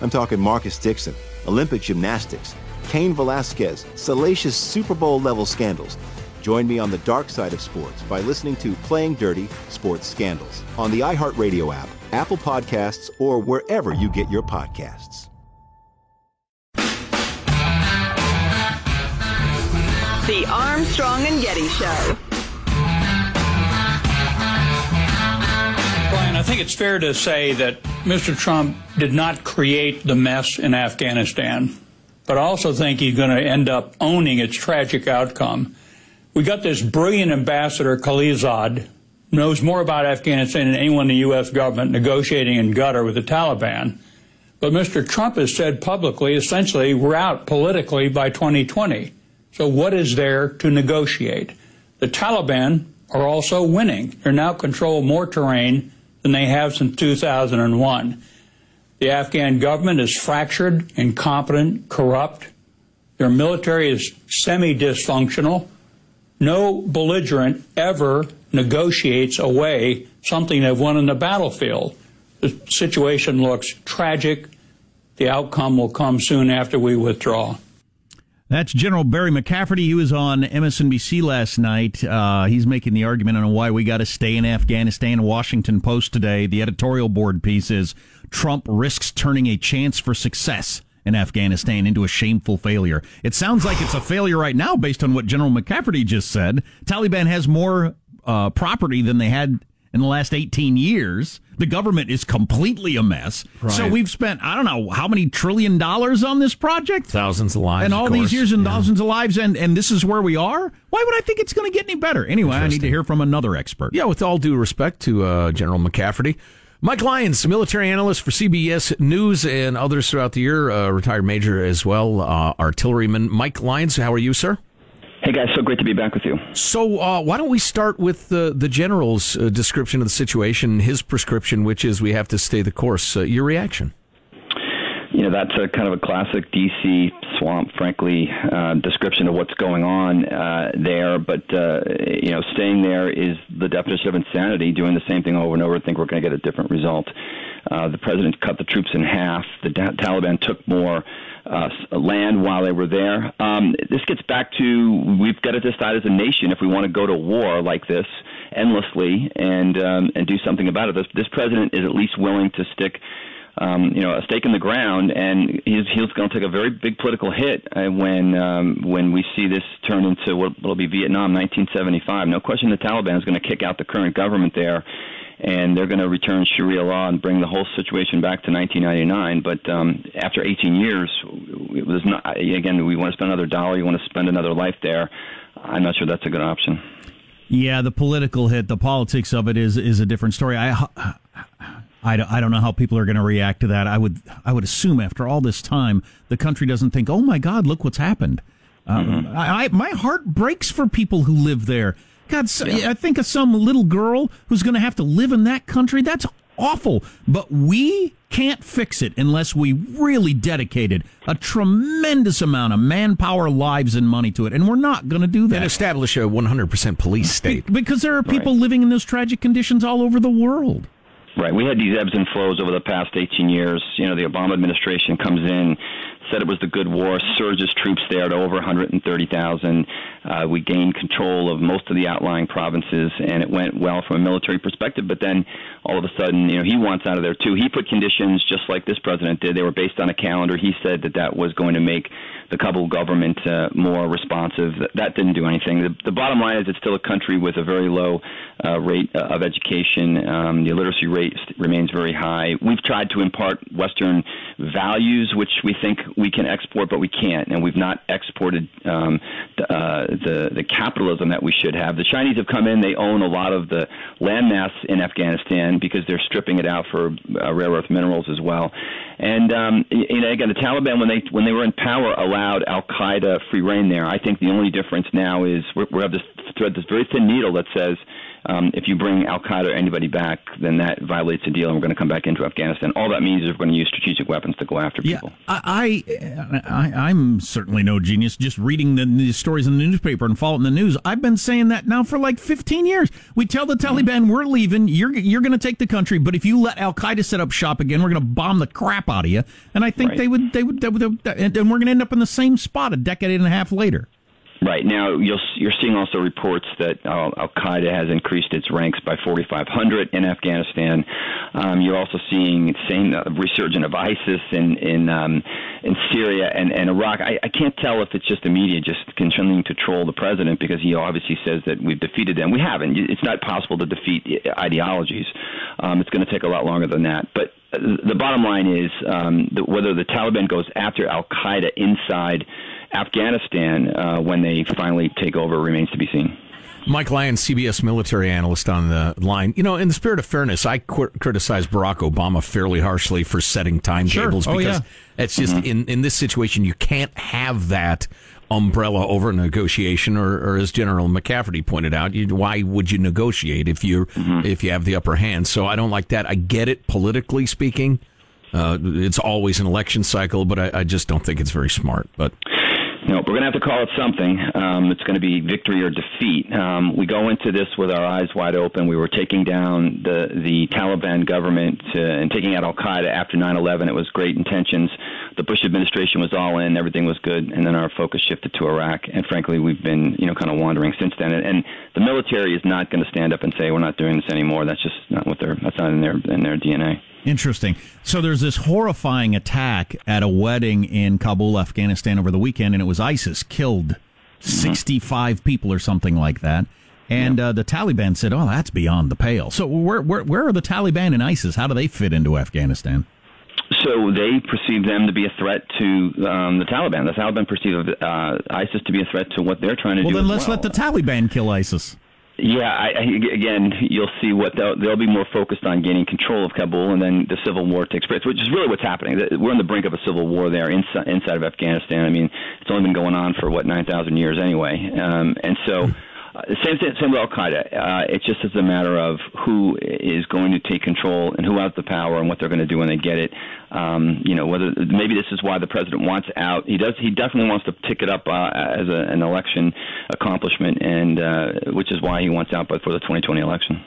I'm talking Marcus Dixon, Olympic gymnastics, Cain Velasquez, salacious Super Bowl level scandals. Join me on the dark side of sports by listening to Playing Dirty Sports Scandals on the iHeartRadio app, Apple Podcasts, or wherever you get your podcasts. The Armstrong and Getty Show. Brian, I think it's fair to say that Mr. Trump did not create the mess in Afghanistan, but I also think he's going to end up owning its tragic outcome. We got this brilliant ambassador, Khalilzad, knows more about Afghanistan than anyone in the U.S. government negotiating in Qatar with the Taliban. But Mr. Trump has said publicly, essentially, we're out politically by 2020. So what is there to negotiate? The Taliban are also winning. They're now control more terrain than they have since 2001. The Afghan government is fractured, incompetent, corrupt. Their military is semi dysfunctional. No belligerent ever negotiates away something they've won in the battlefield. The situation looks tragic. The outcome will come soon after we withdraw. That's General Barry McCafferty. He was on MSNBC last night. Uh, he's making the argument on why we got to stay in Afghanistan. Washington Post today, the editorial board piece is Trump risks turning a chance for success in Afghanistan into a shameful failure. It sounds like it's a failure right now based on what General McCafferty just said. Taliban has more uh, property than they had in the last 18 years. The government is completely a mess. Right. So we've spent, I don't know, how many trillion dollars on this project? Thousands of lives. And all these years and yeah. thousands of lives, and, and this is where we are? Why would I think it's going to get any better? Anyway, I need to hear from another expert. Yeah, with all due respect to uh, General McCafferty. Mike Lyons, military analyst for CBS News and others throughout the year, uh, retired major as well, uh, artilleryman. Mike Lyons, how are you, sir? Hey guys, so great to be back with you. So, uh, why don't we start with the the general's uh, description of the situation, his prescription, which is we have to stay the course. Uh, your reaction? You know, that's a kind of a classic DC swamp, frankly, uh, description of what's going on uh, there. But uh, you know, staying there is the definition of insanity. Doing the same thing over and over, and think we're going to get a different result. the president cut the troops in half. The Taliban took more uh, land while they were there. Um, this gets back to we've got to decide as a nation if we want to go to war like this endlessly and um, and do something about it. This, this president is at least willing to stick. Um, you know, a stake in the ground, and he's he's going to take a very big political hit uh, when um, when we see this turn into what will be Vietnam, 1975. No question, the Taliban is going to kick out the current government there, and they're going to return Sharia law and bring the whole situation back to 1999. But um, after 18 years, it was not. Again, we want to spend another dollar. You want to spend another life there. I'm not sure that's a good option. Yeah, the political hit, the politics of it is is a different story. I. I, I don't know how people are going to react to that. I would I would assume after all this time, the country doesn't think, "Oh my God, look what's happened." Um, mm-hmm. I, I, my heart breaks for people who live there. God, so, yeah. I think of some little girl who's going to have to live in that country. That's awful. But we can't fix it unless we really dedicated a tremendous amount of manpower, lives, and money to it. And we're not going to do that. And establish a 100% police state. Be- because there are people right. living in those tragic conditions all over the world. Right. We had these ebbs and flows over the past 18 years. You know, the Obama administration comes in, said it was the good war, surges troops there to over 130,000. Uh, we gained control of most of the outlying provinces, and it went well from a military perspective. But then all of a sudden, you know, he wants out of there too. He put conditions just like this president did. They were based on a calendar. He said that that was going to make the Kabul government uh, more responsive. That didn't do anything. The, the bottom line is it's still a country with a very low uh, rate of education. Um, the illiteracy rate remains very high. We've tried to impart Western values, which we think we can export, but we can't, and we've not exported um, uh, the the capitalism that we should have. The Chinese have come in; they own a lot of the landmass in Afghanistan because they're stripping it out for uh, rare earth minerals as well. And um, you know, again, the Taliban when they when they were in power allowed Al Qaeda free reign there. I think the only difference now is we're have this thread, this very thin needle that says um, if you bring Al Qaeda or anybody back, then that violates the deal, and we're going to come back into Afghanistan. All that means is we're going to use strategic weapons to go after people. Yeah, I, I, I am certainly no genius. Just reading the, the, stories in the newspaper and following the news, I've been saying that now for like 15 years. We tell the Taliban we're leaving. You're you're going to take the country, but if you let Al Qaeda set up shop again, we're going to bomb the crap out of you. And I think right. they would they would, they would, they would and we're going to end up in the same spot a decade and a half later. Right now, you are seeing also reports that uh, Al Qaeda has increased its ranks by 4,500 in Afghanistan. Um, you're also seeing same uh, resurgence of ISIS in in um, in Syria and, and Iraq. I, I can't tell if it's just the media just continuing to troll the president because he obviously says that we've defeated them. We haven't. It's not possible to defeat ideologies. Um, it's going to take a lot longer than that. But uh, the bottom line is um, that whether the Taliban goes after Al Qaeda inside Afghanistan uh, when they finally take over remains to be seen. Mike Lyon, CBS military analyst on the line. You know, in the spirit of fairness, I qu- criticize Barack Obama fairly harshly for setting timetables sure. oh, because yeah. it's just mm-hmm. in, in this situation, you can't have that umbrella over negotiation or, or as General McCafferty pointed out, you, why would you negotiate if you mm-hmm. if you have the upper hand? So I don't like that. I get it politically speaking. Uh, it's always an election cycle, but I, I just don't think it's very smart. But no, we're going to have to call it something. Um, it's going to be victory or defeat. Um, we go into this with our eyes wide open. We were taking down the the Taliban government uh, and taking out Al Qaeda after 9/11. It was great intentions. The Bush administration was all in. Everything was good, and then our focus shifted to Iraq. And frankly, we've been you know kind of wandering since then. And, and the military is not going to stand up and say we're not doing this anymore. That's just not what they're. That's not in their in their DNA. Interesting. So there's this horrifying attack at a wedding in Kabul, Afghanistan over the weekend, and it was ISIS killed 65 people or something like that. And uh, the Taliban said, "Oh, that's beyond the pale." So where where where are the Taliban and ISIS? How do they fit into Afghanistan? So they perceive them to be a threat to um, the Taliban. The Taliban perceive uh, ISIS to be a threat to what they're trying to well, do. Well, then let's well. let the Taliban kill ISIS. Yeah, I, I, again, you'll see what they'll, they'll be more focused on gaining control of Kabul, and then the civil war takes place, which is really what's happening. We're on the brink of a civil war there inside, inside of Afghanistan. I mean, it's only been going on for what nine thousand years anyway, um, and so. Uh, same thing, same with Al Qaeda. Uh, it just as a matter of who is going to take control and who has the power and what they're going to do when they get it. Um, you know, whether maybe this is why the president wants out. He does. He definitely wants to tick it up uh, as a, an election accomplishment, and uh, which is why he wants out, but for the 2020 election.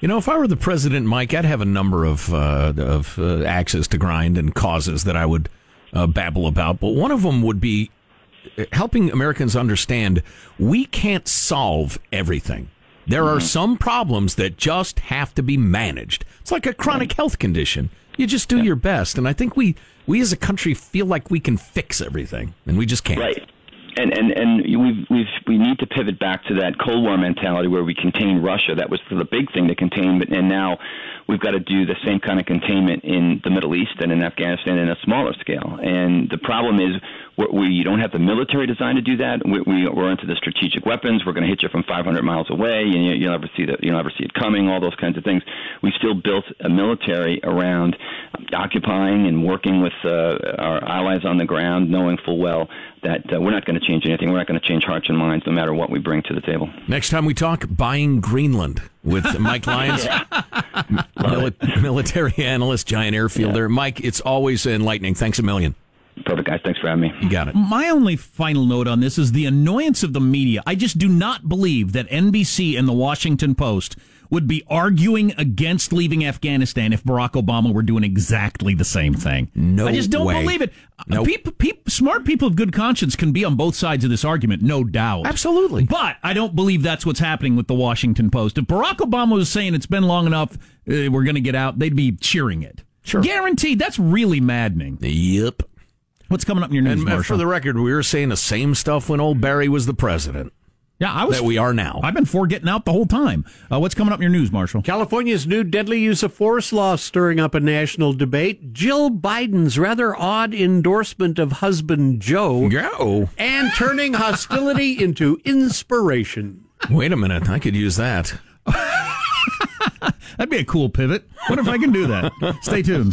You know, if I were the president, Mike, I'd have a number of uh, of uh, axes to grind and causes that I would uh, babble about. But one of them would be helping Americans understand we can't solve everything. There are mm-hmm. some problems that just have to be managed. It's like a chronic health condition. You just do yeah. your best, and I think we we as a country feel like we can fix everything, and we just can't. Right. And and and we've we've we need to pivot back to that Cold War mentality where we contained Russia. That was the big thing to contain, but and now we've got to do the same kind of containment in the Middle East and in Afghanistan in a smaller scale. And the problem is we don't have the military design to do that. We, we, are into the strategic weapons. We're going to hit you from 500 miles away, and you, will never see that. You'll never see it coming. All those kinds of things. We've still built a military around occupying and working with uh, our allies on the ground, knowing full well that uh, we're not going to change anything. We're not going to change hearts and minds, no matter what we bring to the table. Next time we talk, buying Greenland with Mike Lyons, mili- military analyst, giant airfielder. Yeah. Mike, it's always enlightening. Thanks a million. Perfect, guys. Thanks for having me. You got it. My only final note on this is the annoyance of the media. I just do not believe that NBC and the Washington Post would be arguing against leaving Afghanistan if Barack Obama were doing exactly the same thing. No, I just don't way. believe it. Nope. People, people, smart people of good conscience can be on both sides of this argument, no doubt. Absolutely. But I don't believe that's what's happening with the Washington Post. If Barack Obama was saying it's been long enough, uh, we're going to get out, they'd be cheering it. Sure. Guaranteed. That's really maddening. Yep. What's coming up in your news, and, Marshall? For the record, we were saying the same stuff when old Barry was the president. Yeah, I was. That we are now. I've been for getting out the whole time. Uh, what's coming up in your news, Marshall? California's new deadly use of force law stirring up a national debate. Jill Biden's rather odd endorsement of husband Joe. Joe. And turning hostility into inspiration. Wait a minute. I could use that. That'd be a cool pivot. What if I can do that? Stay tuned.